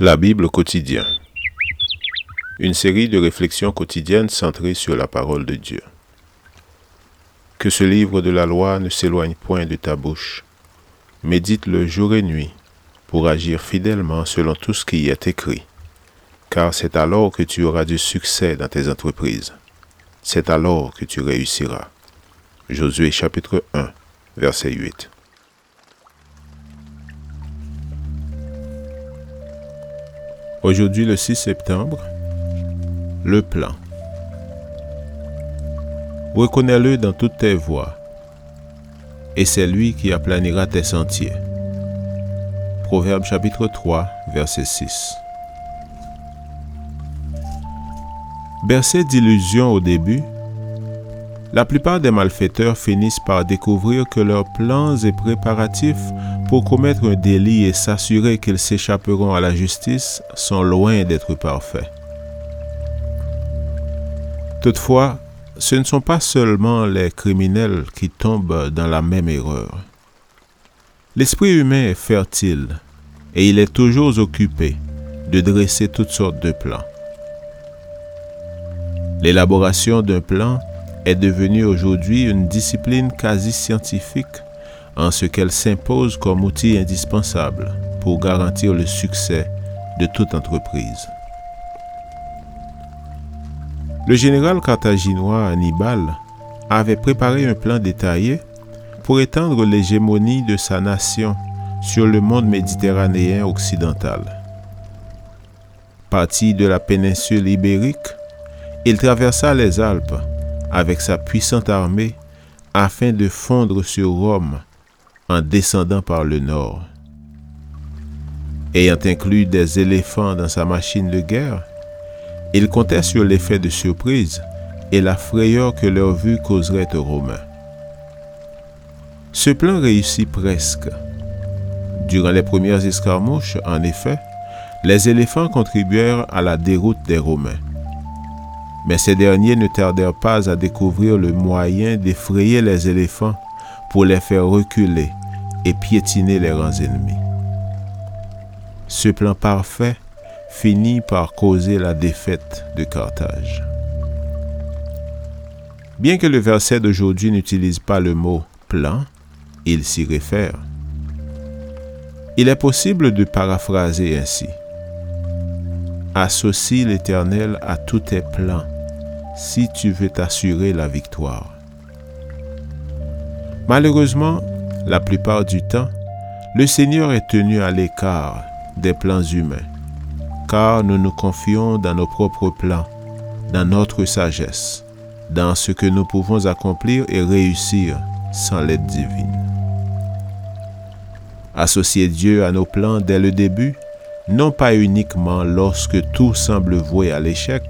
La Bible quotidien. Une série de réflexions quotidiennes centrées sur la parole de Dieu. Que ce livre de la loi ne s'éloigne point de ta bouche. Médite-le jour et nuit pour agir fidèlement selon tout ce qui y est écrit, car c'est alors que tu auras du succès dans tes entreprises. C'est alors que tu réussiras. Josué chapitre 1, verset 8. Aujourd'hui le 6 septembre, le plan. Reconnais-le dans toutes tes voies, et c'est lui qui aplanira tes sentiers. Proverbe chapitre 3, verset 6. Bercé d'illusions au début, la plupart des malfaiteurs finissent par découvrir que leurs plans et préparatifs pour commettre un délit et s'assurer qu'ils s'échapperont à la justice sont loin d'être parfaits. Toutefois, ce ne sont pas seulement les criminels qui tombent dans la même erreur. L'esprit humain est fertile et il est toujours occupé de dresser toutes sortes de plans. L'élaboration d'un plan est devenue aujourd'hui une discipline quasi scientifique en ce qu'elle s'impose comme outil indispensable pour garantir le succès de toute entreprise. Le général carthaginois Hannibal avait préparé un plan détaillé pour étendre l'hégémonie de sa nation sur le monde méditerranéen occidental. Parti de la péninsule ibérique, il traversa les Alpes avec sa puissante armée afin de fondre sur Rome en descendant par le nord. Ayant inclus des éléphants dans sa machine de guerre, il comptait sur l'effet de surprise et la frayeur que leur vue causerait aux Romains. Ce plan réussit presque. Durant les premières escarmouches, en effet, les éléphants contribuèrent à la déroute des Romains. Mais ces derniers ne tardèrent pas à découvrir le moyen d'effrayer les éléphants pour les faire reculer et piétiner les rangs ennemis. Ce plan parfait finit par causer la défaite de Carthage. Bien que le verset d'aujourd'hui n'utilise pas le mot plan, il s'y réfère. Il est possible de paraphraser ainsi. Associe l'Éternel à tous tes plans si tu veux t'assurer la victoire. Malheureusement, la plupart du temps, le Seigneur est tenu à l'écart des plans humains, car nous nous confions dans nos propres plans, dans notre sagesse, dans ce que nous pouvons accomplir et réussir sans l'aide divine. Associer Dieu à nos plans dès le début, non pas uniquement lorsque tout semble voué à l'échec,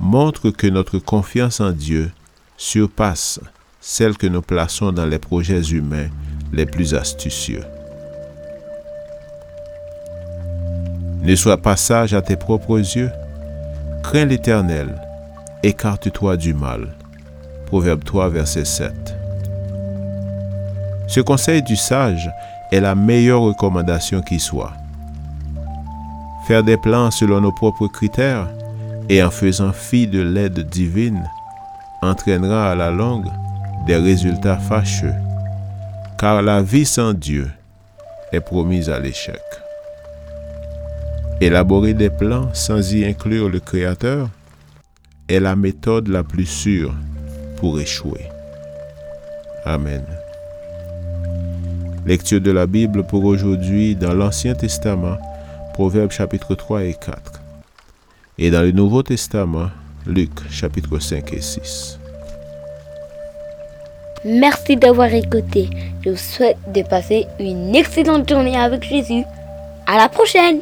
montre que notre confiance en Dieu surpasse celle que nous plaçons dans les projets humains les plus astucieux. Ne sois pas sage à tes propres yeux. Crains l'Éternel. Écarte-toi du mal. Proverbe 3, verset 7. Ce conseil du sage est la meilleure recommandation qui soit. Faire des plans selon nos propres critères et en faisant fi de l'aide divine entraînera à la longue des résultats fâcheux, car la vie sans Dieu est promise à l'échec. Élaborer des plans sans y inclure le Créateur est la méthode la plus sûre pour échouer. Amen. Lecture de la Bible pour aujourd'hui dans l'Ancien Testament, Proverbes chapitre 3 et 4. Et dans le Nouveau Testament, Luc chapitre 5 et 6. Merci d'avoir écouté. Je vous souhaite de passer une excellente journée avec Jésus. À la prochaine!